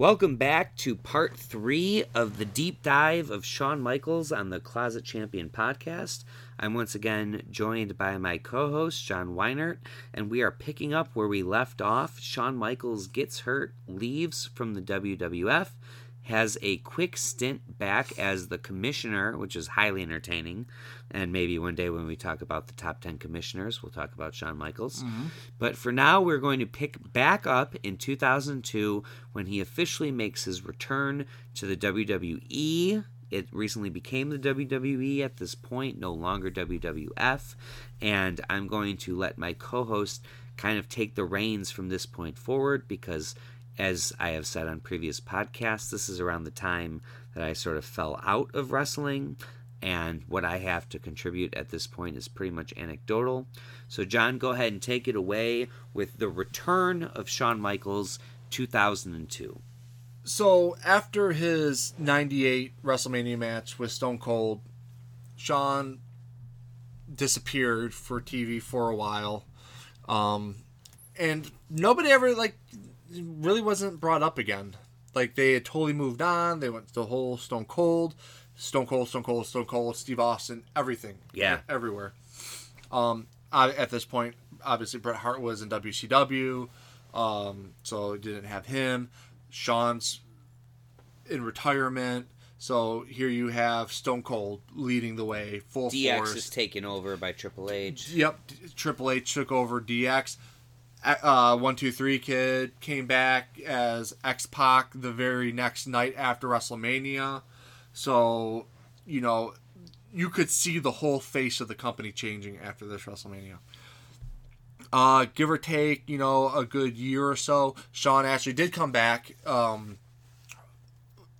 Welcome back to part three of the deep dive of Shawn Michaels on the Closet Champion podcast. I'm once again joined by my co host, John Weinert, and we are picking up where we left off. Shawn Michaels gets hurt, leaves from the WWF, has a quick stint back as the commissioner, which is highly entertaining. And maybe one day when we talk about the top 10 commissioners, we'll talk about Shawn Michaels. Mm-hmm. But for now, we're going to pick back up in 2002 when he officially makes his return to the WWE. It recently became the WWE at this point, no longer WWF. And I'm going to let my co host kind of take the reins from this point forward because as I have said on previous podcasts, this is around the time that I sort of fell out of wrestling, and what I have to contribute at this point is pretty much anecdotal. So, John, go ahead and take it away with the return of Shawn Michaels 2002. So after his '98 WrestleMania match with Stone Cold, Shawn disappeared for TV for a while, um, and nobody ever like really wasn't brought up again. Like they had totally moved on. They went to the whole Stone Cold, Stone Cold, Stone Cold, Stone Cold, Steve Austin, everything. Yeah. everywhere. Um, I- at this point, obviously Bret Hart was in WCW, um, so didn't have him. Shawn's in retirement. So here you have Stone Cold leading the way, full DX force. is taken over by Triple H. Yep, Triple H took over DX. Uh, one two three kid came back as X Pac the very next night after WrestleMania. So you know you could see the whole face of the company changing after this WrestleMania. Uh, give or take, you know, a good year or so, Shawn actually did come back um,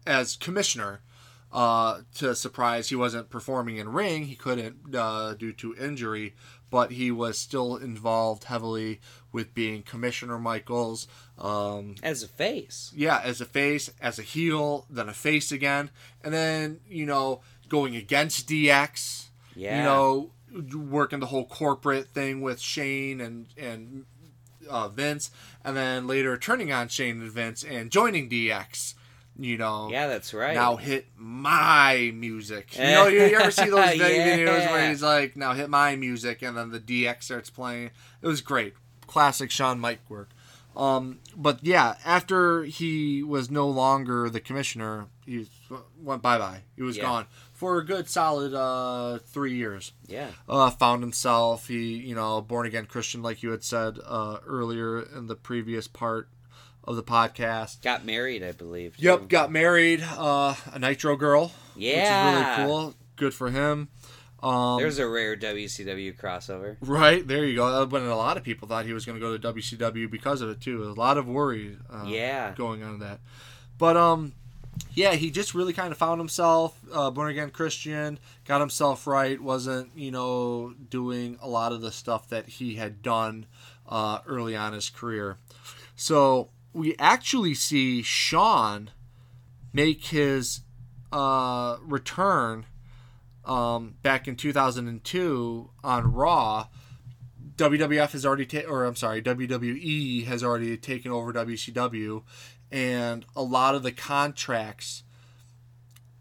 as commissioner. Uh, to surprise, he wasn't performing in ring. He couldn't uh, due to injury, but he was still involved heavily with being Commissioner Michaels. Um, As a face. yeah, as a face, as a heel, then a face again, and then you know going against DX. Yeah. You know, working the whole corporate thing with Shane and and uh, Vince, and then later turning on Shane and Vince and joining DX. You know, Yeah, that's right. now hit my music. You know, you, you ever see those Yeah. videos where he's like, now hit my music, and then the DX starts playing. It was great. Classic Shawn Mike work. Um, but yeah, after he was no longer the commissioner, he went bye bye. He was Yeah. gone for a good solid uh, three years. yeah. Uh, found himself. He, you know, born again Christian, like you had said uh, earlier in the previous part of the podcast. Got married, I believe. too. Yep, got married. Uh, a Nitro girl. Yeah. Which is really cool. Good for him. Um, There's a rare WCW crossover. right there you go. But a lot of people thought he was going to go to WCW because of it too. A lot of worry. Uh, Yeah. Going on that, but um, yeah, he just really kind of found himself. Uh, born again Christian, got himself right. Wasn't you know doing a lot of the stuff that he had done uh, early on in his career. So we actually see Shawn make his uh, return um, back in 2002 on Raw. WWF has already or I'm sorry, WWE has already taken over WCW, and a lot of the contracts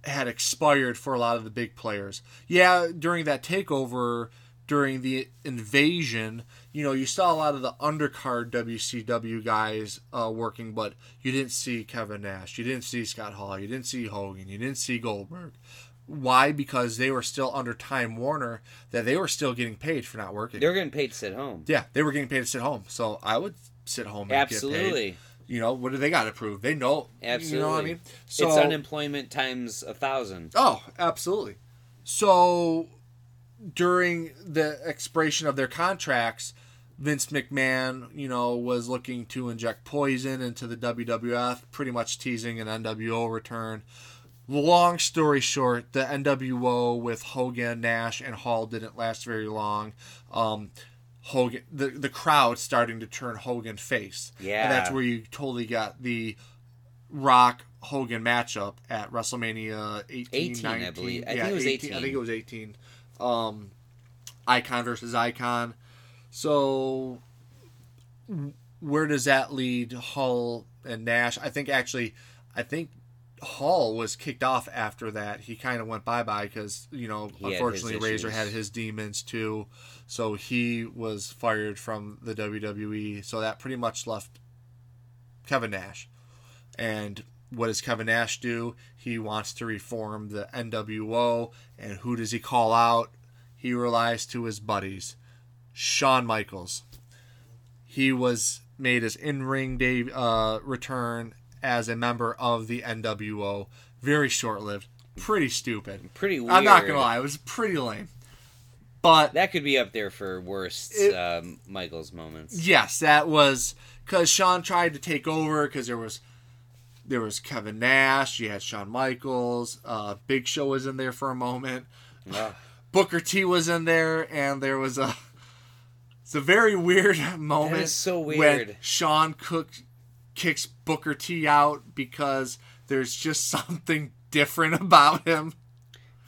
had expired for a lot of the big players. Yeah, during that takeover, during the invasion, you know, you saw a lot of the undercard WCW guys uh, working, but you didn't see Kevin Nash, you didn't see Scott Hall, you didn't see Hogan, you didn't see Goldberg. Why? Because they were still under Time Warner, that they were still getting paid for not working. They were getting paid to sit home. yeah, they were getting paid to sit home. So I would sit home and get paid. Absolutely. You know, what do they got to prove? They know. Absolutely. You know what I mean? So, it's unemployment times a thousand. Oh, absolutely. So during the expiration of their contracts, Vince McMahon, you know, was looking to inject poison into the WWF, pretty much teasing an NWO return. Long story short, the NWO with Hogan, Nash, and Hall didn't last very long. Um, Hogan, the the crowd starting to turn Hogan face, Yeah. and that's where you totally got the Rock Hogan matchup at WrestleMania 18, 18, I 19. believe. I yeah, think it was I 18. think it was 18. Um, icon versus icon. So, where does that lead Hall and Nash. I think actually, I think Hall was kicked off after that. He kind of went bye bye because you know He had unfortunately Razor had his demons too, so he was fired from the WWE. So that pretty much left Kevin Nash. And what does Kevin Nash do? He wants to reform the NWO, and who does he call out? He relies to his buddies, Shawn Michaels. He was made his in-ring day uh, return as a member of the NWO. Very short-lived, pretty stupid. Pretty weird. I'm not gonna lie, it was pretty lame. But That could be up there for worst It- um, Michaels moments. yes, that was because Shawn tried to take over because there was there was Kevin Nash, you had Shawn Michaels, uh, Big Show was in there for a moment, Ugh. Booker T was in there, and there was a it's a very weird moment so when weird. Shawn Cook kicks Booker T out because there's just something different about him.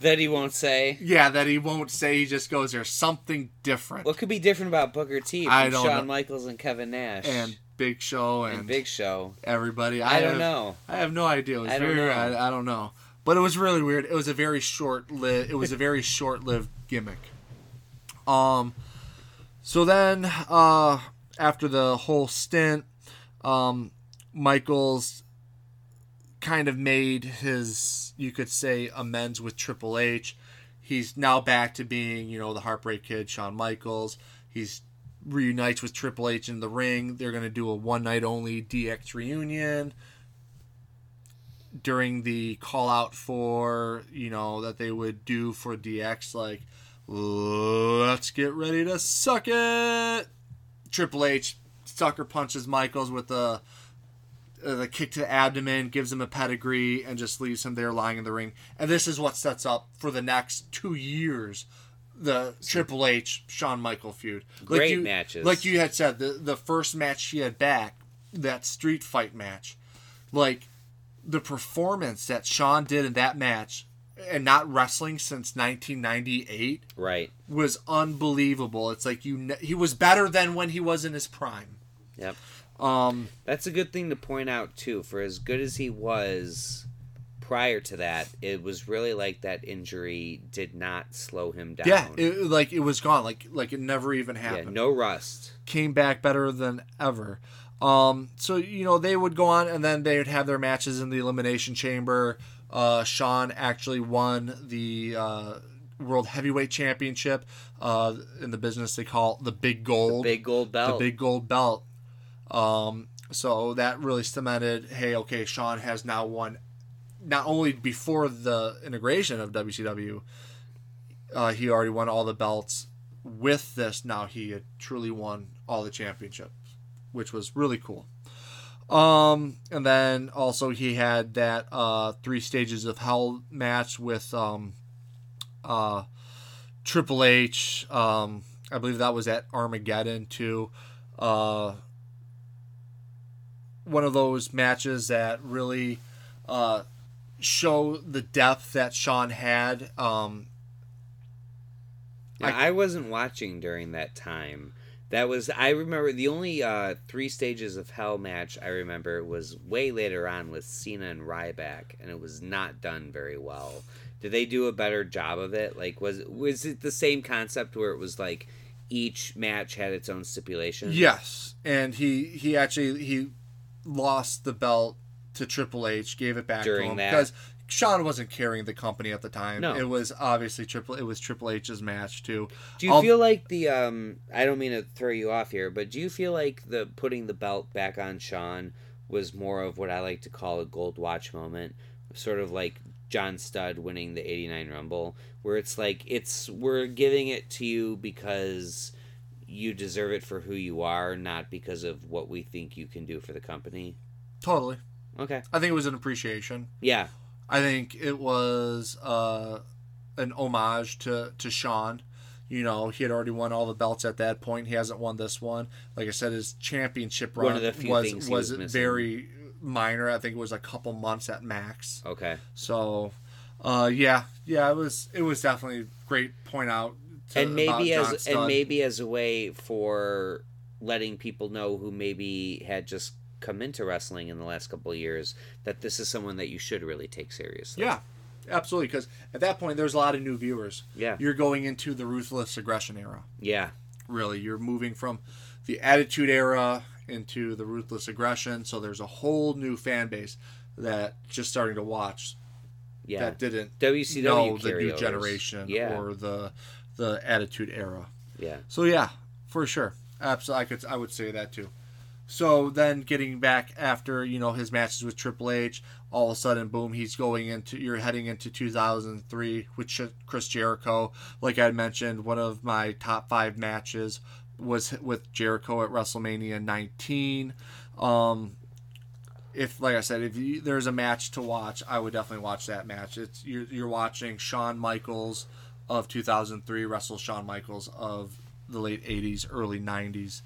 that he won't say. Yeah, that he won't say. He just goes, "There's something different." What could be different about Booker T from I don't Shawn know. Michaels and Kevin Nash and Big Show and, and Big Show? everybody. I, don't have- know. I have no idea. It was I don't very, know. I, I don't know. But it was really weird. It was a very short lived it was a very short lived gimmick. Um so then uh after the whole stint, um Michaels kind of made his you could say amends with Triple H. He's now back to being, you know, the Heartbreak Kid, Shawn Michaels. He's reunites with Triple H in the ring. They're going to do a one night only DX reunion during the call out for, you know, that they would do for DX like let's get ready to suck it. Triple H sucker punches Michaels with the uh, the kick to the abdomen, gives him a pedigree, and just leaves him there lying in the ring. And this is what sets up for the next two years the Triple H Shawn Michael feud. Great you, matches. Like you had said, the the first match she had back, that street fight match, like the performance that Shawn did in that match, and not wrestling since 1998 Right. was unbelievable. It's like you, kn- he was better than when he was in his prime. Yep. Um, That's a good thing to point out too. For as good as he was prior to that, it was really like that injury did not slow him down. yeah, it, like it was gone. Like like it never even happened. yeah, no rust. Came back better than ever. Um, so you know they would go on, and then they would have their matches in the elimination chamber. Uh, Shawn actually won the uh, World Heavyweight Championship. Uh, in the business, they call the Big Gold. Big gold belt. the big gold belt. Um, so that really cemented, hey, okay, Shawn has now won, not only before the integration of WCW, uh, he already won all the belts. With this, now he had truly won all the championships, which was really cool. Um, and then also he had that uh, three stages of hell match with um, uh, Triple H. Um, I believe that was at Armageddon too. Uh, one of those matches that really uh, show the depth that Shawn had. Um, Now, I, wasn't watching during that time. That was I remember the only uh, three stages of hell match I remember was way later on with Cena and Ryback, and it was not done very well. Did they do a better job of it? Like was was it the same concept where it was like each match had its own stipulation? yes, and he he actually he lost the belt to Triple H, gave it back During to him that. because Shawn wasn't carrying the company at the time. No. It was obviously Triple. It was Triple H's match too. Do you I'll- feel like the um I don't mean to throw you off here, but do you feel like the putting the belt back on Shawn was more of what I like to call a gold watch moment, sort of like John Studd winning the 89 Rumble, where it's like it's we're giving it to you because you deserve it for who you are, not because of what we think you can do for the company. Totally, Okay. I think it was an appreciation. Yeah. I think it was uh, an homage to to Shawn. You know, he had already won all the belts at that point. He hasn't won this one. Like I said, his championship run of the few was was, was very minor. I think it was a couple months at max. Okay. So, uh, yeah, yeah, it was it was definitely great point out. And maybe as and maybe as a way for letting people know who maybe had just come into wrestling in the last couple of years that this is someone that you should really take seriously. Yeah, absolutely. Because at that point, there's a lot of new viewers. Yeah. You're going into the ruthless aggression era. Yeah. Really, you're moving from the attitude era into the ruthless aggression. So there's a whole new fan base that just starting to watch Yeah. that didn't WCW know the new generation Yeah. or the the attitude era. Yeah. So yeah, for sure, absolutely, I could I would say that too. So then getting back after you know his matches with Triple H, all of a sudden, boom, he's going into you're heading into 2003 with Ch- Chris Jericho. Like I mentioned, one of my top five matches was with Jericho at WrestleMania 19. Um, if like I said, if you, there's a match to watch, I would definitely watch that match. It's you're, you're watching Shawn Michaels of 2003 wrestle Shawn Michaels of the late 80s, early 90s.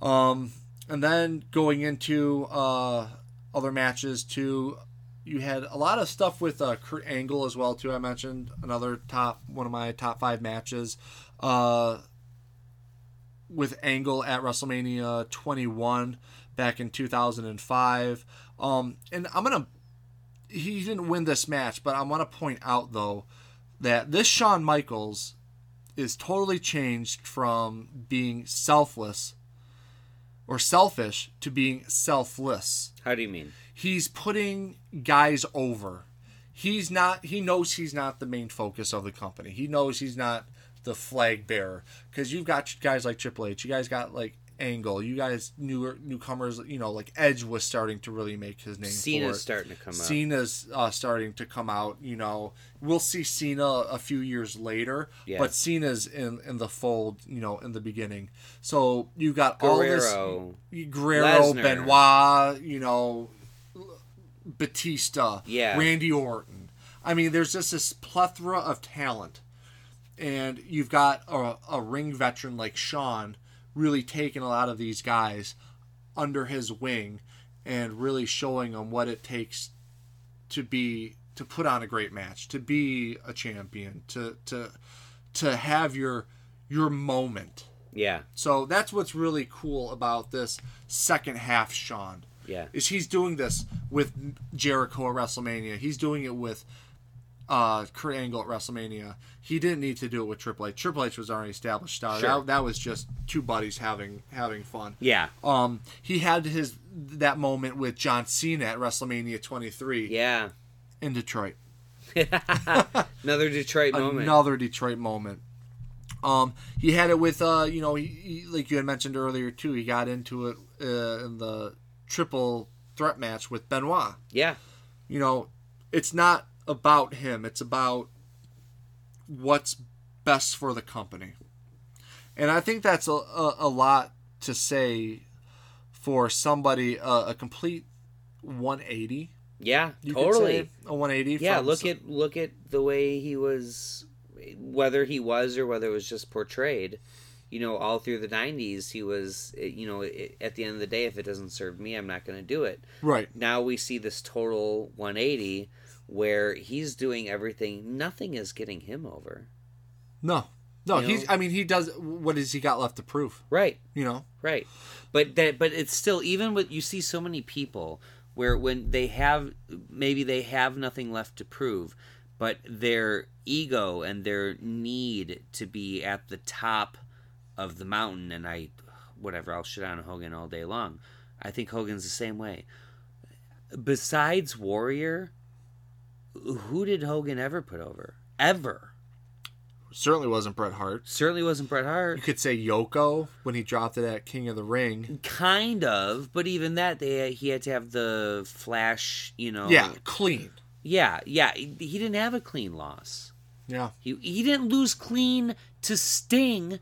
Um, and then going into uh, other matches too, you had a lot of stuff with uh, Kurt Angle as well too. I mentioned another top one of my top five matches. Uh, with Angle at WrestleMania 21 back in 2005. Um, and I'm gonna he didn't win this match, but I want to point out though that this Shawn Michaels is totally changed from being selfless or selfish to being selfless. How do you mean? He's putting guys over. He's not he knows he's not the main focus of the company. He knows he's not the flag bearer cuz you've got guys like Triple H. You guys got like Angle. You guys newer newcomers, you know, like Edge was starting to really make his name Cena's starting to come up. Cena's uh, starting to come out. You know, we'll see Cena a few years later, Yeah. but Cena's in in the fold. You know, in the beginning. So you got all Guerrero. this Guerrero, Lesnar. Benoit. You know, Batista, Yeah. Randy Orton. I mean, there's just this plethora of talent, and you've got a, a ring veteran like Shawn really taking a lot of these guys under his wing and really showing them what it takes to be to put on a great match, to be a champion, to to to have your your moment. Yeah. So that's what's really cool about this second half, Shawn. Yeah. Is he's doing this with Jericho at WrestleMania. He's doing it with uh, Kurt Angle at WrestleMania. He didn't need to do it with Triple H. Triple H was already established star. Sure. That, that was just two buddies having having fun. Yeah. Um, he had his that moment with John Cena at WrestleMania 23 Yeah. in Detroit. Another Detroit moment. Another Detroit moment. Um, he had it with uh, you know, he, he, like you had mentioned earlier too. He got into it uh, in the triple threat match with Benoit. Yeah. You know, it's not about him. It's about what's best for the company. And I think that's a, a, a lot to say for somebody uh, a complete 180. Yeah. Totally. a 180. Yeah, look some- at look at the way he was, whether he was or whether it was just portrayed. You know, all through the '90s, he was. eh, You know, at the end of the day, if it doesn't serve me, I'm not going to do it. right. Now we see this total 180, where he's doing everything. Nothing is getting him over. No, no. You he's. know? I mean, he does. What has he got left to prove? Right. You know. Right. But that but it's still even with you see so many people where when they have maybe they have nothing left to prove, but their ego and their need to be at the top of the mountain and I whatever, I'll shit on Hogan all day long. I think Hogan's the same way. Besides Warrior, who did Hogan ever put over? Ever. Certainly wasn't Bret Hart. Certainly wasn't Bret Hart. You could say Yoko when he dropped it at King of the Ring. kind of but even that they he had to have the flash you know Yeah, clean. yeah yeah he didn't have a clean loss Yeah, he he didn't lose clean to sting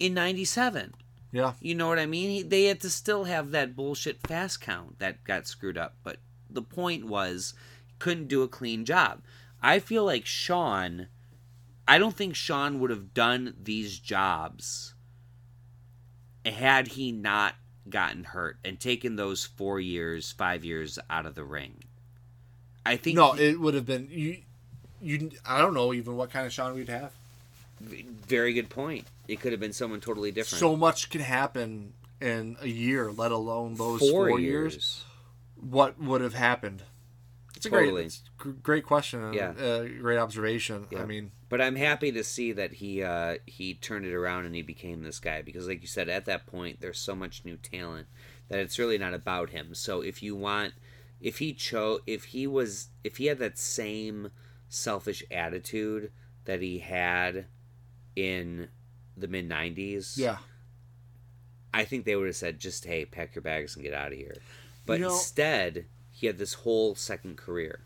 in 97 yeah. you know what i mean he, they had to still have that bullshit fast count that got screwed up but the point was couldn't do a clean job i feel like sean i don't think sean would have done these jobs had he not gotten hurt and taken those four years, five years out of the ring. I think No, he- it would have been you. You. I don't know even what kind of Shawn we'd have. very good point. It could have been someone totally different. So much can happen in a year, let alone those Four, four, years. what would have happened? It's a great, it's a great question. Yeah. uh, great observation. Yeah. I mean, But I'm happy to see that he uh, he turned it around and he became this guy because, like you said, at that point there's so much new talent that it's really not about him. So if you want, if he chose, if he was, if he had that same selfish attitude that he had in the mid '90s, yeah, I think they would have said, just hey, pack your bags and get out of here. But You know- instead, he had this whole second career.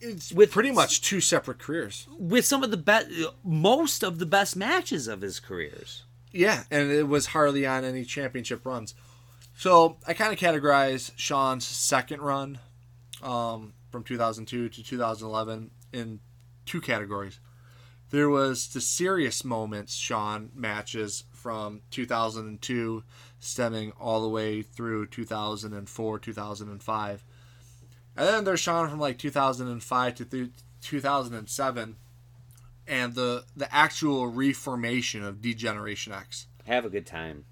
it's With- pretty much two separate careers. with some of the best, most of the best matches of his careers. Yeah, and it was hardly on any championship runs. So I kind of categorize Shawn's second run um, from 2002 to 2011 in two categories. There was the serious moments Shawn matches from 2002 stemming all the way through 2004, 2005. And then there's Shawn from like 2005 to th- 2007 and the the actual reformation of D-Generation X. Have a good time.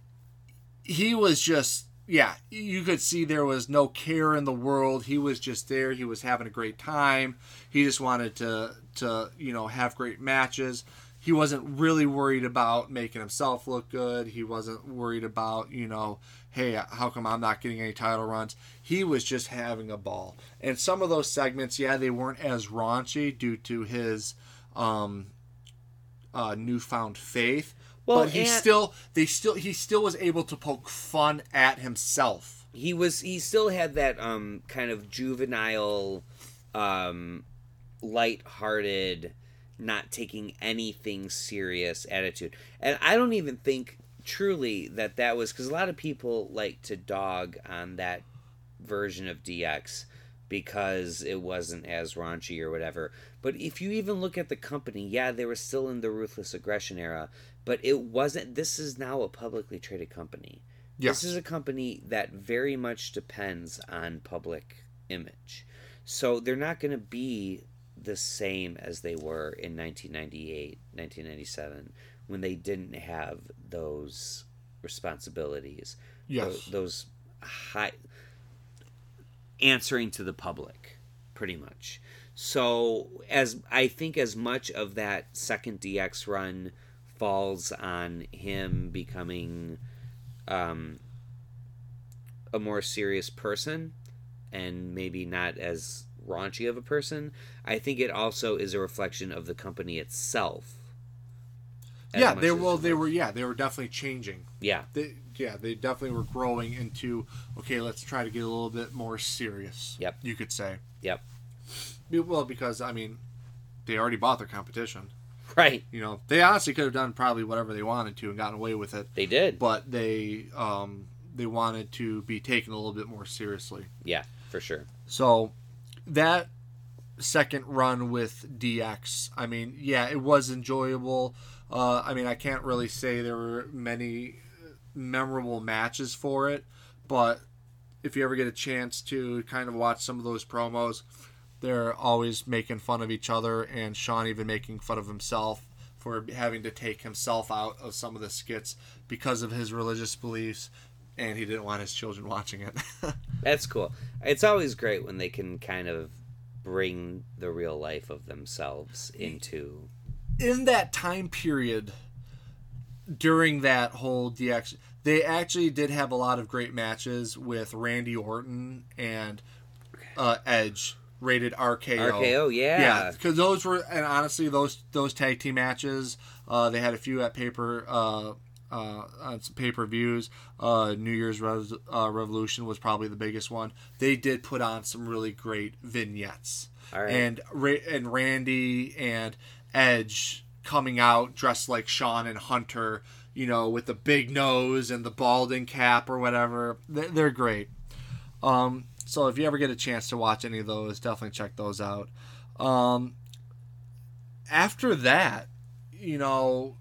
He was just yeah, you could see there was no care in the world. He was just there. He was having a great time. He just wanted to to, you know, have great matches. He wasn't really worried about making himself look good. He wasn't worried about, you know, hey, how come I'm not getting any title runs? He was just having a ball. And some of those segments, yeah, they weren't as raunchy due to his um uh, newfound faith. Well, but he and- still they still he still was able to poke fun at himself. He was he still had that um kind of juvenile, um, light-hearted, not taking anything serious attitude. And I don't even think truly that that was because a lot of people like to dog on that version of DX because it wasn't as raunchy or whatever. But if you even look at the company, yeah, they were still in the ruthless aggression era, but it wasn't. This is now a publicly traded company. Yes. This is a company that very much depends on public image. So they're not going to be the same as they were in 1998, 1997 when they didn't have those responsibilities. Yes. Tho- Those high answering to the public pretty much. So as I think as much of that second DX run falls on him becoming um, a more serious person and maybe not as raunchy of a person. I think it also is a reflection of the company itself. yeah, they well they were yeah they were definitely changing. Yeah, They, yeah, they definitely were growing into okay. Let's try to get a little bit more serious. Yep. you could say. yep, Well, because I mean, they already bought their competition. right. You know, they honestly could have done probably whatever they wanted to and gotten away with it, They did. but they um they wanted to be taken a little bit more seriously. Yeah, for sure. So that second run with DX, I mean, yeah, it was enjoyable. Uh, I mean, I can't really say there were many memorable matches for it, but if you ever get a chance to kind of watch some of those promos, they're always making fun of each other, and Shawn even making fun of himself for having to take himself out of some of the skits because of his religious beliefs, and he didn't want his children watching it. That's cool. It's always great when they can kind of bring the real life of themselves into. in that time period during that whole DX, they actually did have a lot of great matches with Randy Orton and uh, Edge, rated RKO. RKO, yeah. Yeah, because those were, and honestly, those those tag team matches, uh, they had a few at paper, uh, uh, on some pay per views. Uh, New Year's Res- uh, Revolution was probably the biggest one. They did put on some really great vignettes, right. and Ra- and Randy and Edge coming out dressed like Shawn and Hunter, you know, with the big nose and the balding cap or whatever. They're, they're great. Um, so if you ever get a chance to watch any of those, definitely check those out. Um, after that, you know,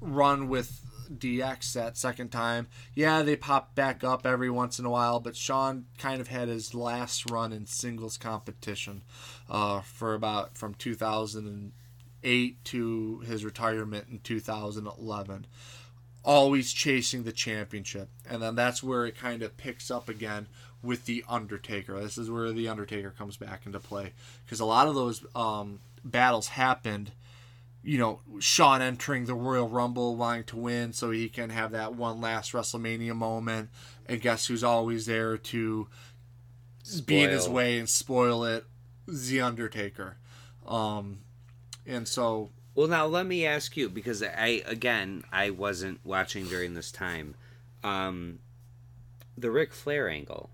run with DX that second time. Yeah, they pop back up every once in a while, but Shawn kind of had his last run in singles competition uh, for about from 2008 to his retirement in 2011. always chasing the championship. And then that's where it kind of picks up again with the Undertaker. This is where the Undertaker comes back into play because a lot of those um, battles happened. You know, Shawn entering the Royal Rumble, wanting to win, so he can have that one last WrestleMania moment. And guess who's always there to be in his way and spoil it? The Undertaker. Um, and so Well, now let me ask you because I again I wasn't watching during this time. Um, the Ric Flair angle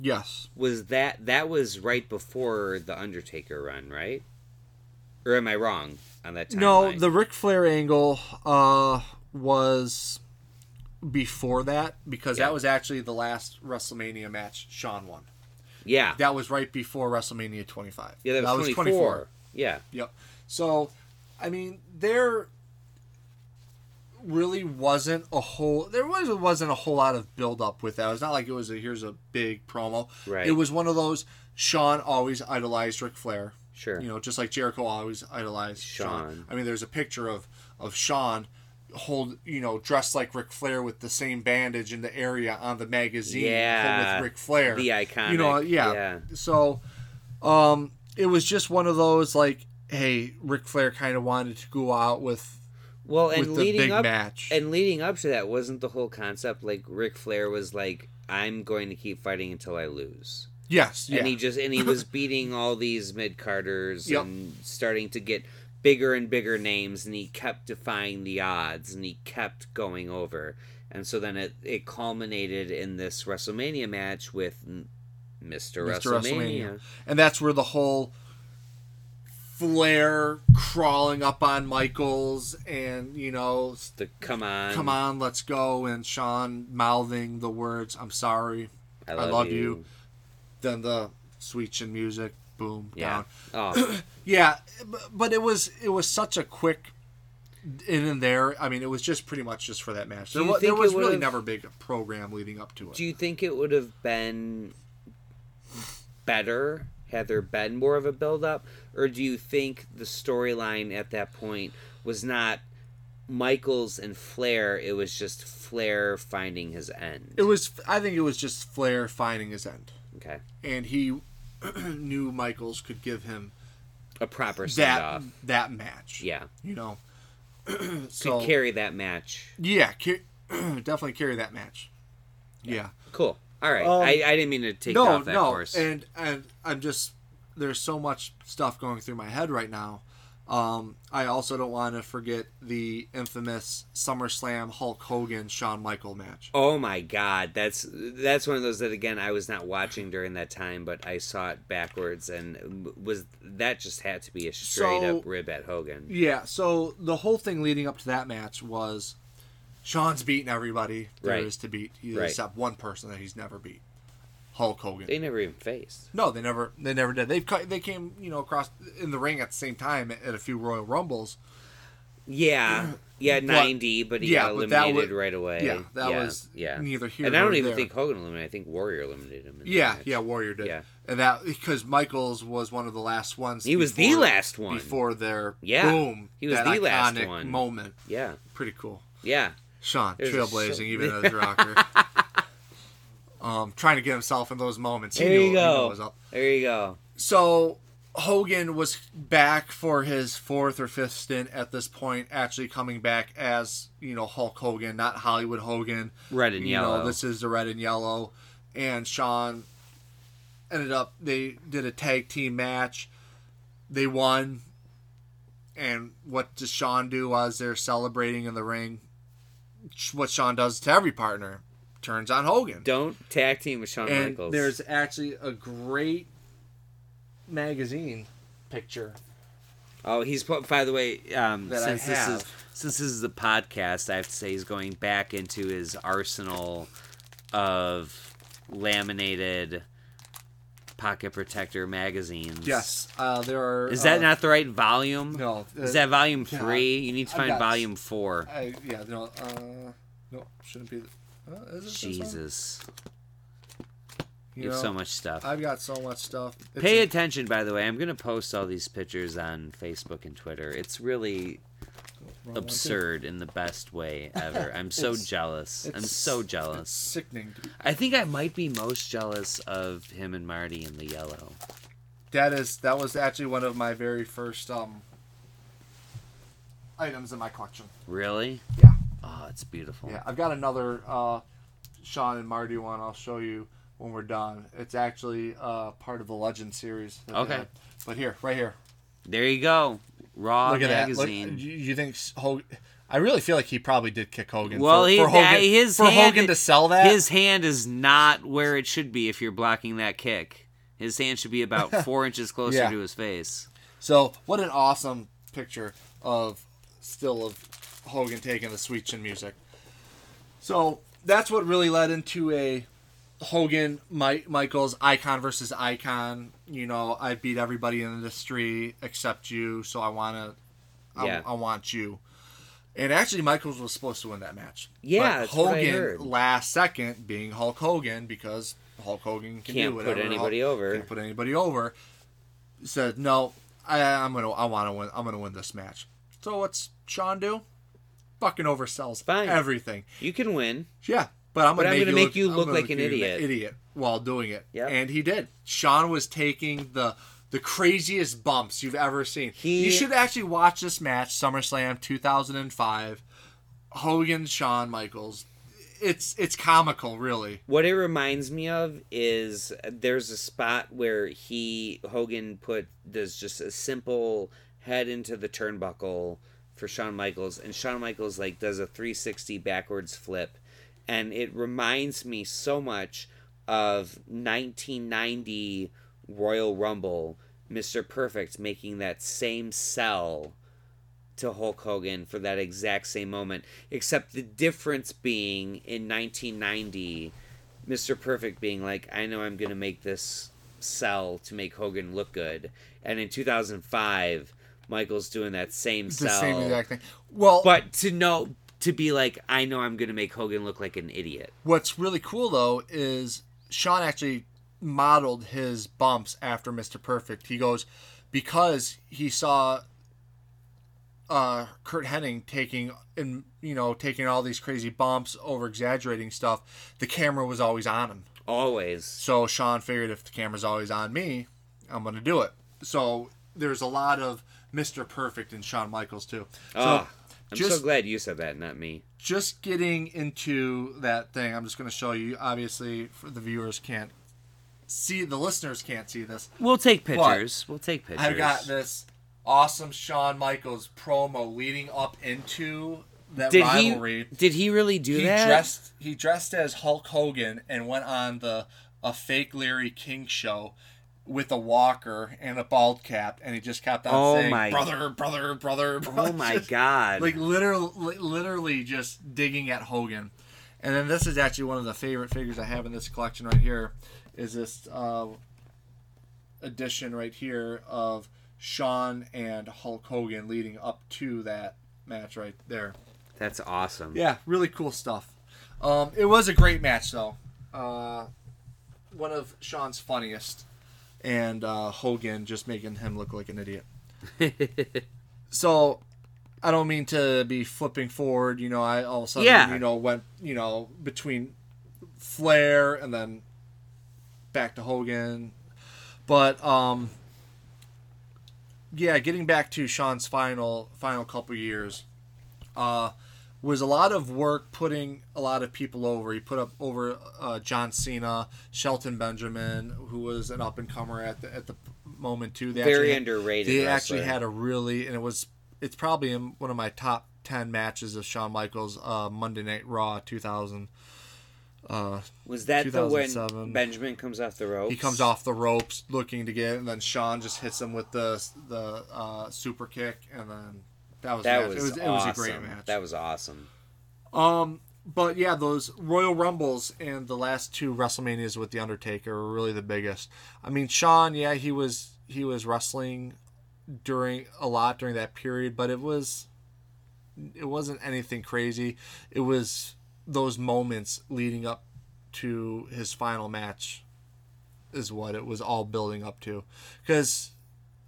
yes, was that that was right before the Undertaker run, right? Or am I wrong on that? Timeline? No, the Ric Flair angle uh, was before that because Yeah. that was actually the last WrestleMania match Shawn won. yeah That was right before WrestleMania 25. yeah that was, 24. Yeah, Yep. So, I mean, there really wasn't a whole there was wasn't a whole lot of build up with that. It was not like it was a here's a big promo. Right. It was one of those Shawn always idolized Ric Flair. Sure. You know, just like Jericho always idolized Sean. Shawn. I mean, there's a picture of of Shawn hold you know dressed like Ric Flair with the same bandage in the area on the magazine Yeah. with Ric Flair. the iconic. You know, yeah. So, um, it was just one of those like, hey, Ric Flair kind of wanted to go out with Well, and with the leading up match. and leading up to that wasn't the whole concept. Like Ric Flair was like, "I'm going to keep fighting until I lose." Yes, yeah, and he just and he was beating all these mid carders Yep. and starting to get bigger and bigger names and he kept defying the odds and he kept going over and so then it, it culminated in this WrestleMania match with Mr. Mr. WrestleMania. WrestleMania. and that's where the whole Flair crawling up on Michaels and you know, The come on, come on, let's go, and Shawn mouthing the words, "I'm sorry." I I love, love you. you. Then the sweet chin music, boom, Yeah. down. Oh, Yeah, but it was it was such a quick in and there. I mean, it was just pretty much just for that match. There, there was really never big program leading up to it. do you think it would have been better had there been more of a build up or do you think the storyline at that point was not Michaels and Flair it was just Flair finding his end it was. I think it was just Flair finding his end, okay and he knew Michaels could give him a proper that off that match. yeah you know. could so carry that match yeah, ca- definitely carry that match. Yeah. cool all right Um, I, I didn't mean to take no, off that no, course and and I'm just there's so much stuff going through my head right now. Um, I also don't want to forget the infamous SummerSlam Hulk Hogan Shawn Michael match. Oh my god, that's that's one of those that again I was not watching during that time, but I saw it backwards and was that just had to be a straight So- up rib at Hogan. Yeah, so the whole thing leading up to that match was Shawn's beating everybody there is Right. to beat, Right. except one person that he's never beat, Hulk Hogan. They never even faced. No, they never. They never did. They've cut- they came you know across in the ring at the same time at a few Royal Rumbles. Yeah, yeah, ninety, but he yeah, got eliminated was- right away. yeah, that was yeah. neither here And I don't even there. think Hogan eliminated. I think Warrior eliminated him. in Yeah, yeah, Warrior did. Yeah. and that because Michaels was one of the last ones. He was the last one. before their Yeah, boom. he was the last iconic one. moment. yeah, Pretty cool. yeah. Shawn There's trailblazing even as a rocker. um, trying to get himself in those moments. He There knew, you go. There you go. So Hogan was back for his fourth or fifth stint at this point, actually coming back as you know Hulk Hogan, not Hollywood Hogan. Red and you yellow. know, this is the red and yellow. And Shawn ended up they did a tag team match. They won. And what does Shawn do as they're celebrating in the ring? What Shawn does to every partner, turns on Hogan. Don't tag team with Shawn and Michaels. there's actually a great magazine picture Oh, he's put. By the way, um, since this is since this is a podcast, I have to say he's going back into his arsenal of laminated pocket protector magazines. Yes, uh, there are. Is that uh, not the right volume? No. Is uh, that volume yeah, three? You need to find volume four. I, yeah, no. Uh, no, shouldn't be. Is it this one? Jesus, You you have know, so much stuff. I've got so much stuff. It's Pay a- attention, by the way. I'm gonna post all these pictures on Facebook and Twitter. It's really Wrong absurd in the best way ever. I'm so jealous. I'm so It's jealous. sickening. I think I might be most jealous of him and Marty in the yellow. That is that was actually one of my very first um items in my collection. Really? Yeah. Oh, it's beautiful. Yeah, I've got another uh, Shawn and Marty one. I'll show you when we're done. It's actually uh, part of the Legend series. Okay. But here, right here. There you go. Raw Look at that. Look, magazine. you, you think Hogan? I really feel like he probably did kick Hogan. Well, for, he, for Hogan, his for hand, Hogan to sell that. His hand is not where it should be if you're blocking that kick. His hand should be about four inches closer Yeah. to his face. So what an awesome picture of still of Hogan taking the sweet chin music. So that's what really led into a Hogan Mike Michaels icon versus icon. You know, I beat everybody in the industry except you, so I wanna I, Yeah. I want you. And actually Michaels was supposed to win that match. Yeah, But that's what I Hogan last second being Hulk Hogan because Hulk Hogan can Can't do put anybody Hulk- over. Can't put anybody over. Said no, I, I'm gonna I want to win. I'm gonna win this match. So what's Shawn do? Fucking oversells Fine. everything. You can win. Yeah, but I'm But gonna, I'm make, gonna you make you look like an idiot. idiot while doing it. Yep. and he did. Shawn was taking the the craziest bumps you've ever seen. He- you should actually watch this match, SummerSlam 2005. Hogan, Shawn Michaels. It's it's comical, really. What it reminds me of is there's a spot where he Hogan put does just a simple head into the turnbuckle for Shawn Michaels, and Shawn Michaels like does a 360 backwards flip, and it reminds me so much of 1990 Royal Rumble, Mr. Perfect making that same sell to Hulk Hogan for that exact same moment, except the difference being in 1990, Mr. Perfect being like, I know I'm going to make this sell to make Hogan look good. And in 2005, Michael's doing that same sell. the same exact thing. Well, But to know, to be like, I know I'm going to make Hogan look like an idiot. What's really cool though is Shawn actually modeled his bumps after Mr. Perfect. He goes because he saw uh, Curt Hennig taking and you know taking all these crazy bumps, over exaggerating stuff. The camera was always on him, Always. so Shawn figured if the camera's always on me, I'm gonna do it. So there's a lot of Mr. Perfect and Shawn Michaels too. So Ah, I'm so glad you said that, not me. just getting into that thing, I'm just going to show you. Obviously, for the viewers can't see, the listeners can't see this. We'll take pictures. We'll take pictures. I've got this awesome Shawn Michaels promo leading up into that Did rivalry. he? Did he really do He that? dressed he dressed as Hulk Hogan and went on the a fake Larry King show with a walker and a bald cap, and he just kept on Oh saying, my- "Brother, brother, brother." brother." Oh my Just- god! like literally, literally just digging at Hogan. And then this is actually one of the favorite figures I have in this collection right here. Is this uh, edition right here of Shawn and Hulk Hogan leading up to that match right there. That's awesome. Yeah, really cool stuff. Um, it was a great match though. Uh, one of Shawn's funniest, and uh, Hogan just making him look like an idiot. so I don't mean to be flipping forward. You know, I all of a sudden Yeah. you know went you know between Flair and then back to Hogan, but um, yeah, getting back to Shawn's final final couple years, uh, was a lot of work putting a lot of people over. He put up over uh, John Cena, Shelton Benjamin, who was an up and comer at the at the moment too. They Very actually- underrated. they actually had a really and it was it's probably in one of my top 10 matches of Shawn Michaels uh, Monday Night Raw 2000 uh, Was that the when 2007. Benjamin comes off the ropes? he comes off the ropes looking to get and then Shawn just hits him with the the uh, super kick and then that was That match. was, it was it awesome. was a great match That was awesome. um but yeah those Royal Rumbles and the last two WrestleManias with the Undertaker were really the biggest I mean Shawn yeah he was he was wrestling during a lot during that period, but it was it wasn't anything crazy. It was those moments leading up to his final match is what it was all building up to. Because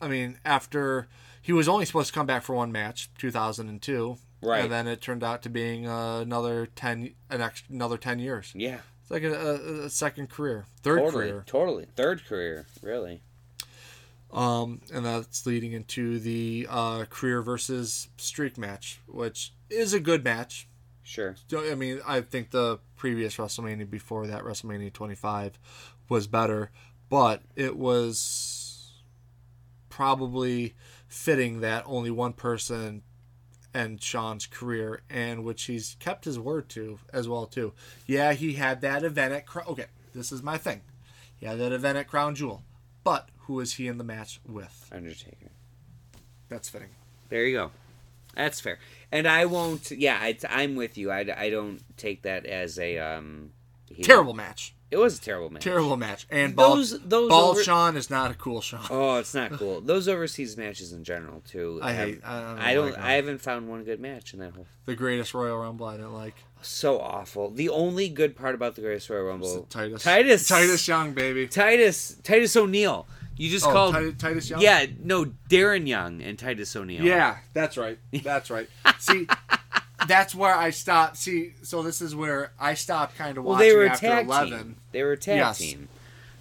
I mean, after he was only supposed to come back for one match, 2002, Right. And then it turned out to being uh, another ten, an extra, another ten years. Yeah. It's like a, a, a second career, third totally. career. Totally. Third career, really. Um, and that's leading into the uh, career versus streak match, which is a good match. Sure. So, I mean, I think the previous WrestleMania before that, WrestleMania 25, was better, but it was probably fitting that only one person and Shawn's career, and which he's kept his word to as well too. Yeah, he had that event at Crown. Okay, this is my thing. He had that event at Crown Jewel, but who is he in the match with? Undertaker. That's fitting. There you go. That's fair. And I won't. Yeah, I, I'm with you. I, I don't take that as a um. he- Terrible match. It was a terrible match. Terrible match. And Bald, Those those Bald over- Sean is not a cool Sean. Oh, it's not cool. Those overseas matches in general too. I have- hate- I don't I don't. like. I haven't found one good match in that whole. The greatest Royal Rumble I didn't like. So awful. The only good part about the Greatest Royal Rumble, Titus. Titus, Titus Young, baby. Titus, Titus O'Neil. You just Oh, called. Titus, Titus Young? Yeah, no, Darren Young and Titus O'Neil. Yeah, that's right. That's right. See, that's where I stopped. See, so this is where I stopped kind of Well, watching they were after 11. team. They were a tag Yes. team.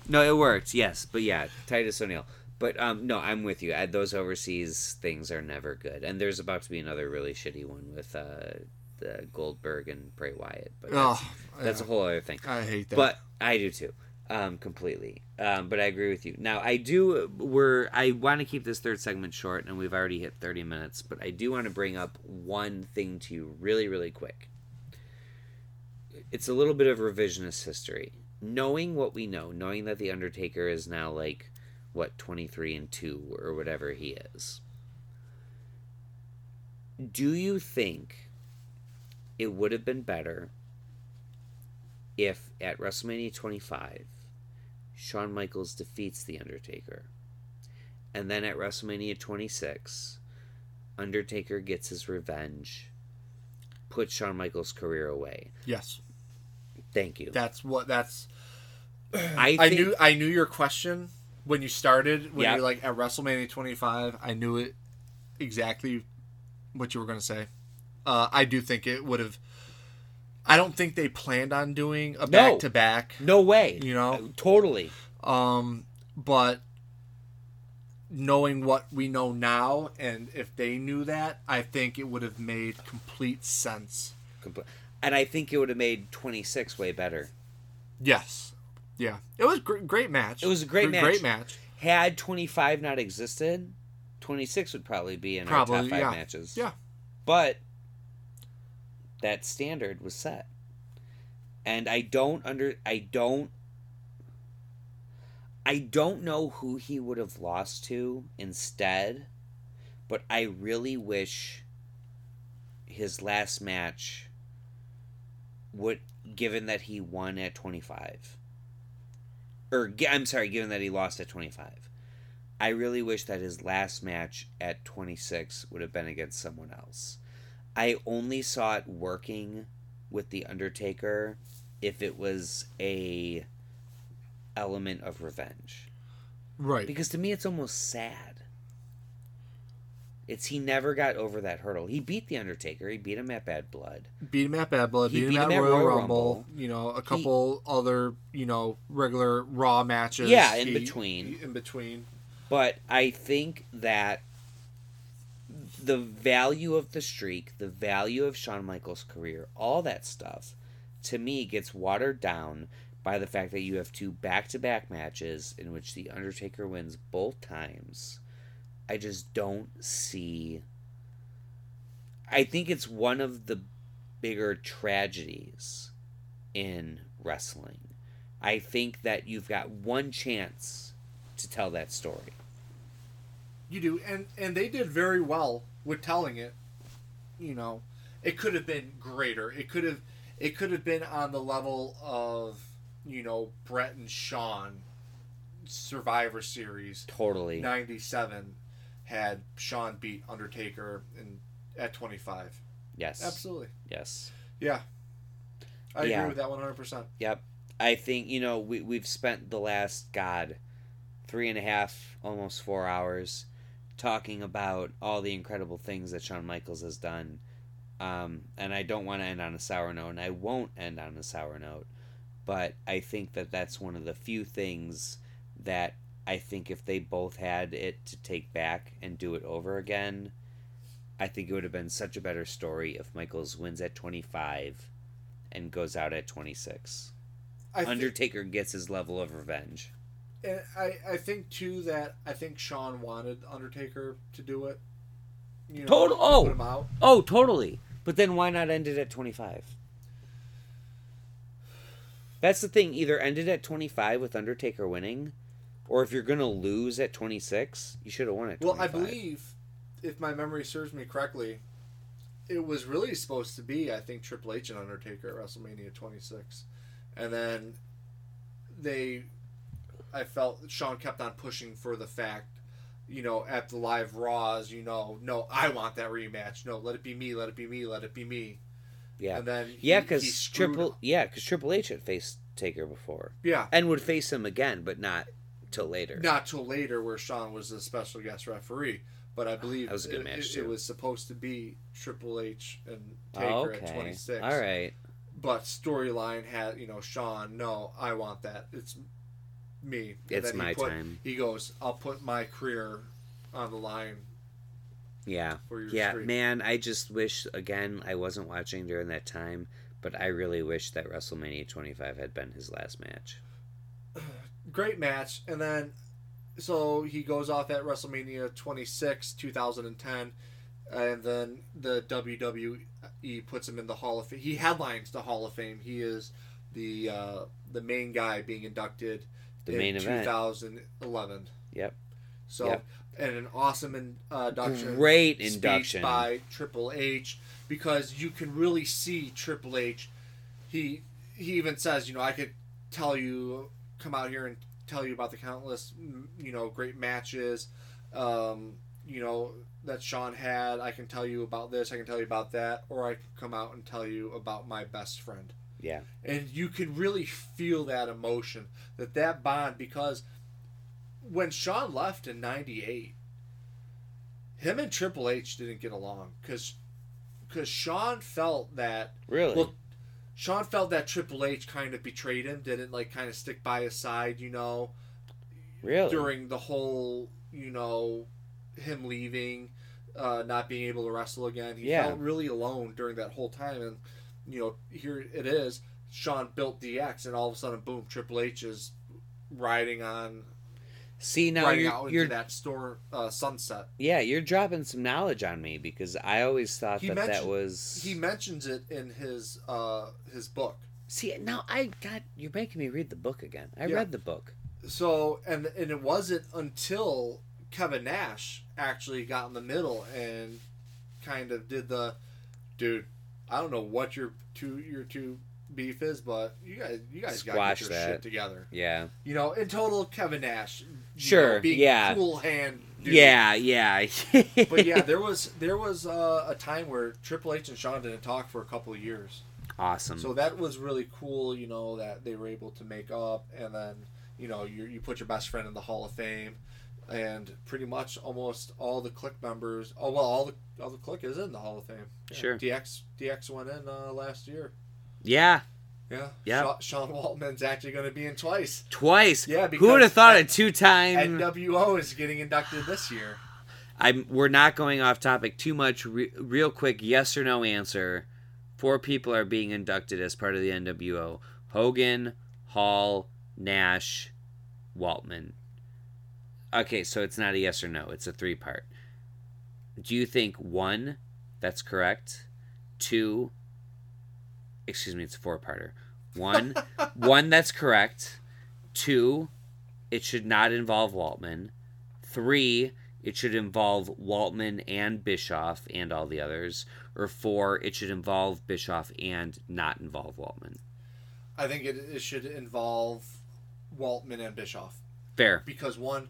No, it worked. Yes, but yeah, Titus O'Neil. But um, no, I'm with you. Those overseas things are never good, and there's about to be another really shitty one with uh, the Goldberg and Bray Wyatt. But that's, Oh, that's a whole other thing. I hate that. But I do too, um, completely. Um, but I agree with you. Now I do. We're I want to keep this third segment short, and we've already hit thirty minutes. But I do want to bring up one thing to you really, really quick. It's a little bit of revisionist history. Knowing what we know, knowing that the Undertaker is now like what twenty three and two or whatever he is. Do you think it would have been better if at WrestleMania 25, Shawn Michaels defeats The Undertaker, and then at WrestleMania 26, Undertaker gets his revenge, puts Shawn Michaels' career away. yes, Thank you. that's what that's. I, I think, knew I knew your question when you started when Yeah. you're like at WrestleMania 25. I knew it exactly what you were going to say. Uh, I do think it would have. I don't think they planned on doing a back to back. No way. You know? Uh, Totally. Um, but knowing what we know now, and if they knew that, I think it would have made complete sense. And I think it would have made 26 way better. Yes, yeah, it was gr- great match. It was a great Gr- match. Great match. Had 25 not existed, 26 would probably be in our Probably, top five yeah. matches. Yeah. But that standard was set. And I don't under I don't I don't know who he would have lost to instead, but I really wish his last match would given that he won at 25 or I'm sorry, given that he lost at 25. I really wish that his last match at 26 would have been against someone else. I only saw it working with the Undertaker if it was a element of revenge. Right. Because to me it's almost sad. It's he never got over that hurdle. He beat the Undertaker. He beat him at Bad Blood. beat him at Bad Blood. He Beat him beat at him at Royal, Royal Rumble, Rumble. You know, a couple other you know regular Raw matches. Yeah, in He- between. In between. But I think that the value of the streak, the value of Shawn Michaels' career, all that stuff, to me gets watered down by the fact that you have two back to back matches in which The Undertaker wins both times. I just don't see. I think it's one of the bigger tragedies in wrestling. I think that you've got one chance to tell that story. You do, and and they did very well with telling it. You know, it could have been greater. It could have, it could have been on the level of, you know, Bret and Shawn, Survivor Series Totally. '97, had Shawn beat Undertaker in at 25. Yes. Absolutely. Yes. Yeah. I Yeah. agree with that 100%. Yep. I think, you know, we, we've spent the last, God, three and a half, almost four hours talking about all the incredible things that Shawn Michaels has done. Um, and I don't want to end on a sour note, and I won't end on a sour note. But I think that that's one of the few things that I think if they both had it to take back and do it over again, I think it would have been such a better story if Michaels wins at 25 and goes out at 26. I Undertaker gets his level of revenge. And I, I think too that I think Shawn wanted Undertaker to do it. You know, Total- oh. put him out. Oh, totally. But then why not end it at 25? That's the thing. Either end it at 25 with Undertaker winning, or if you're going to lose at 26, you should have won at 25. Well, I believe, if my memory serves me correctly, it was really supposed to be I think Triple H and Undertaker at WrestleMania 26, and then they, I felt Shawn kept on pushing for the fact. You know, at the live Raws, you know, no, I want that rematch. No, let it be me. Let it be me. Let it be me. Yeah. And then he- Yeah, because Triple him. yeah, because Triple H had faced Taker before yeah and would face him again, but not till later. not till later where Shawn was a special guest referee. But I ah, believe That was a good it, match, it- it was supposed to be Triple H and Taker Oh, at 26. All right. But storyline had, you know, Shawn, no, I want that. It's me. And It's my put- time. He goes, I'll put my career on the line Yeah. for your Yeah, man, I just wish again I wasn't watching during that time, but I really wish that WrestleMania 25 had been his last match. Great match. And then, so he goes off at WrestleMania 26, 2010. And then the WWE puts him in the Hall of Fame. He headlines the Hall of Fame. He is the uh, the main guy being inducted The in main event. 2011. Yep. So, Yep. and an awesome in, uh, induction. Great induction. by Triple H because you can really see Triple H. He he even says, you know, I could tell you, come out here and tell you about the countless, you know, great matches, um, you know, that Shawn had. I can tell you about this. I can tell you about that, or I can come out and tell you about my best friend Yeah. and you can really feel that emotion that that bond because when Shawn left in 98 him and Triple H didn't get along cuz cuz Shawn felt that Really? well Shawn felt that Triple H kind of betrayed him didn't like kind of stick by his side you know really? during the whole you know him leaving uh, not being able to wrestle again he Yeah. felt really alone during that whole time and you know here it is Shawn built dx and all of a sudden boom triple h is riding on See now riding you're, out into you're that store uh, sunset yeah you're dropping some knowledge on me because I always thought He that that was he mentions it in his uh, his book see now I got you're making me read the book again. I Yeah. read the book. so and and it wasn't until Kevin Nash actually got in the middle and kind of did the dude. I don't know what your two your two beef is, but you guys you guys got to Squash get your that. shit together. Yeah. You know, in total, Kevin Nash. Sure, know, yeah. Cool hand. Dude. Yeah, yeah. But yeah, there was there was uh, a time where Triple H and Shawn didn't talk for a couple of years. awesome. So that was really cool, you know, that they were able to make up, and then you know you you put your best friend in the Hall of Fame, and pretty much almost all the Kliq members. Oh well, all the all the Kliq is in the Hall of Fame. Yeah, Sure. DX DX went in uh, last year. yeah, Yeah. Yeah. Sean Waltman's actually going to be in twice. twice. Yeah, Who would have thought N- a two-time? NWO is getting inducted this year. I'm. We're not going off topic too much. Re- real quick, yes or no answer. Four people are being inducted as part of the NWO: Hogan, Hall, Nash, Waltman. Okay, so it's not a yes or no. It's a three-part. Do you think one, that's correct? Two. Excuse me, it's a four-parter. One, one that's correct. Two, it should not involve Waltman. Three, it should involve Waltman and Bischoff and all the others. Or four, it should involve Bischoff and not involve Waltman. I think it, it should involve Waltman and Bischoff Fair. because one,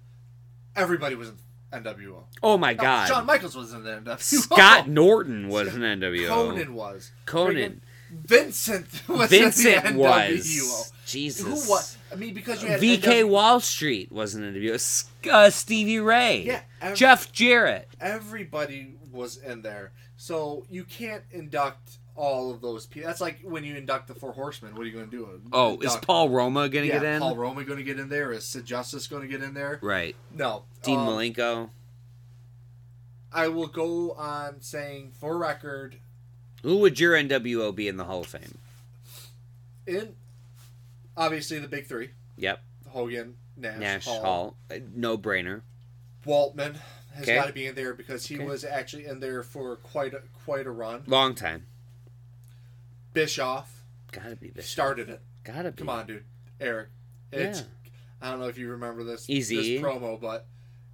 everybody was in NWO. Oh my No, God. Shawn Michaels was in the NWO. Scott Norton was an NWO. Konnan was. Konnan. Vincent was Vincent in the was. NWO. Jesus. Who what? I mean, because you had VK NW Wall Street wasn't in was uh, Stevie Ray. Yeah, ev- Jeff Jarrett. everybody was in there, so you can't induct all of those people. That's like when you induct the Four Horsemen. What are you going to do? Oh, is Paul Roma gonna yeah, get in? Paul Roma going to get in there? Is Sid Justice going to get in there? right. No. Dean Um, Malenko. I will go on saying, for record, Who would your NWO be in the Hall of Fame? in obviously the big three: Yep. Hogan, Nash, Nash Hall. Hall. Uh, No brainer. Waltman has Okay. got to be in there because he Okay. was actually in there for quite a quite a run. Long time. Bischoff Gotta be this. started it. Gotta be. Come on, dude, Eric. It's Yeah. I don't know if you remember this Easy. this promo, but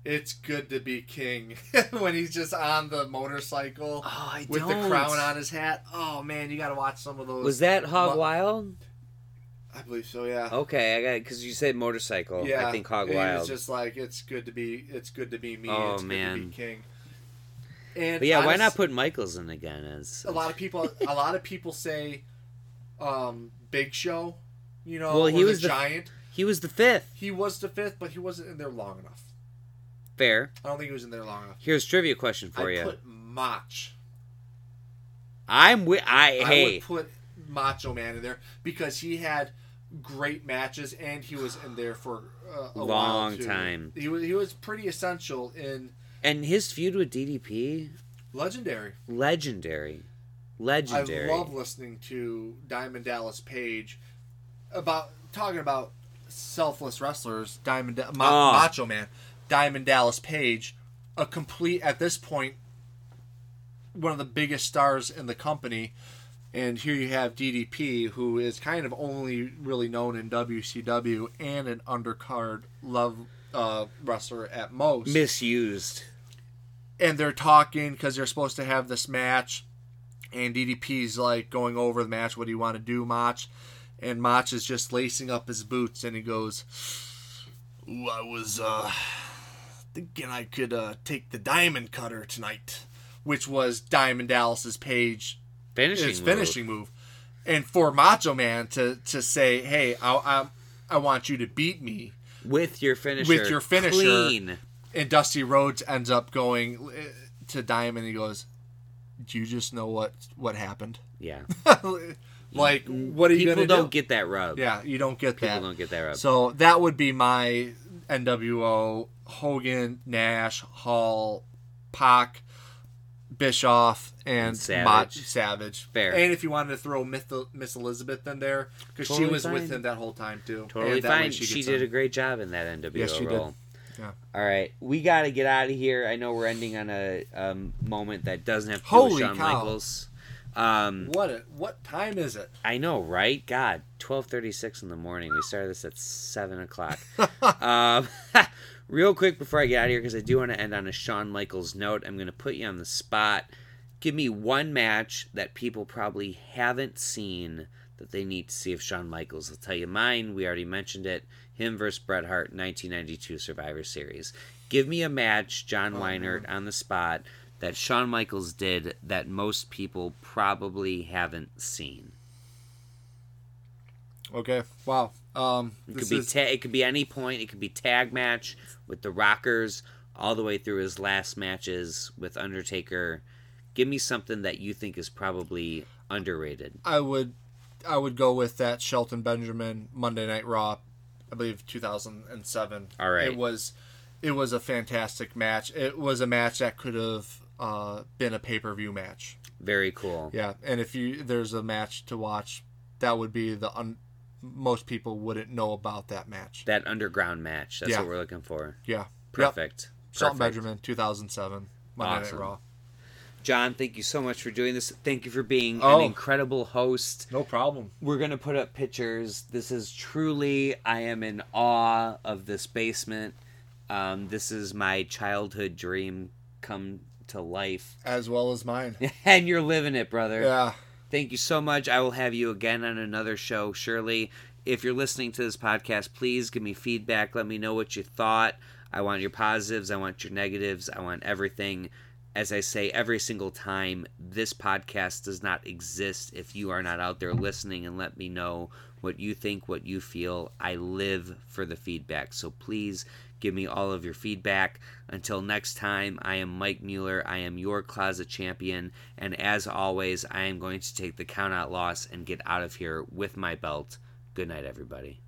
it's good to be king when he's just on the motorcycle Oh, I with don't. the crown on his hat. Oh man, you got to watch some of those. Was that Hog What- Wild? I believe so. Yeah. Okay, I got because you said motorcycle. yeah. I think Hog Wild. was just like it's good to be. It's good to be me. Oh, it's good man. to be king. And but yeah, why not put Michaels in again as a lot of people? a lot of people say, um, Big Show. You know, Well, he was the giant. he was the fifth. He was the fifth, but he wasn't in there long enough. Fair. I don't think he was in there long enough. Here's a trivia question for I you. put Mach. I'm with I I hey would put Macho Man in there because he had great matches and he was in there for uh, a Long time. He was he was pretty essential in and his feud with DDP Legendary. legendary, legendary. I love listening to Diamond Dallas Page about talking about selfless wrestlers. Diamond Ma- Oh. Macho Man, Diamond Dallas Page, a complete at this point one of the biggest stars in the company. And here you have DDP, who is kind of only really known in WCW and an undercard love uh, wrestler at most misused. and they're talking because they're supposed to have this match, and DDP's like going over the match. What do you want to do, Mach? And Mach is just lacing up his boots, and he goes, Ooh, "I was uh, thinking I could uh, take the diamond cutter tonight," which was Diamond Dallas's page Finishing his move. finishing move. And for Macho Man to to say, "Hey, I I, I want you to beat me," with your finisher. With your finisher. Clean. and Dusty Rhodes ends up going uh, to Diamond. and He goes, "Do you just know what what happened? Yeah. like, what are you People don't do?" get that rub. yeah, you don't get People that. People don't get that rub. So that would be my NWO: Hogan, Nash, Hall, Pac, Bischoff, and, And Savage. Mott- Savage. Fair. And if you wanted to throw Myth- Miss Elizabeth in there, because she Totally was with him that whole time too. Totally And that way fine. She, gets did a great job in that NWO Yes, she did. Yeah. All right, we got to get out of here. I know we're ending on a um, moment that doesn't have to do Holy with Shawn cow. Michaels. Um, What? A, what time is it? I know, right? God, twelve thirty six in the morning. We started this at seven o'clock. um, real quick before I get out of here, because I do want to end on a Shawn Michaels note. I'm going to put you on the spot. Give me one match that people probably haven't seen that they need to see of Shawn Michaels. I'll tell you mine. We already mentioned it. Him versus Bret Hart, 1992 Survivor Series. Give me a match, John oh, Weinert, on the spot that Shawn Michaels did that most people probably haven't seen. Okay. Wow. Um, It could be is ta- it could be any point. It could be tag match with the Rockers all the way through his last matches with Undertaker. Give me something that you think is probably underrated. I would I would go with that Shelton Benjamin Monday Night Raw, I believe 2007. All right. It was it was a fantastic match. It was a match that could have uh, been a pay-per-view match. Very cool. Yeah, and if you there's a match to watch, that would be the un, most people wouldn't know about that match. That underground match. That's Yeah. what we're looking for. Yeah. Yep. Perfect. Shelton Perfect. Benjamin 2007 Monday Awesome. Night Raw. John, thank you so much for doing this. Thank you for being Oh. an incredible host. No problem. We're going to put up pictures. This is truly, I am in awe of this basement. Um, this is my childhood dream come to life. As well as mine. and you're living it, brother. Yeah. Thank you so much. I will have you again on another show, surely. If you're listening to this podcast, please give me feedback. Let me know what you thought. I want your positives. I want your negatives. I want everything. as I say every single time, this podcast does not exist if you are not out there listening and let me know what you think, what you feel. I live for the feedback. So please give me all of your feedback. Until next time, I am Mike Mueller. I am your closet champion. And as always, I am going to take the count out loss and get out of here with my belt. Good night, everybody.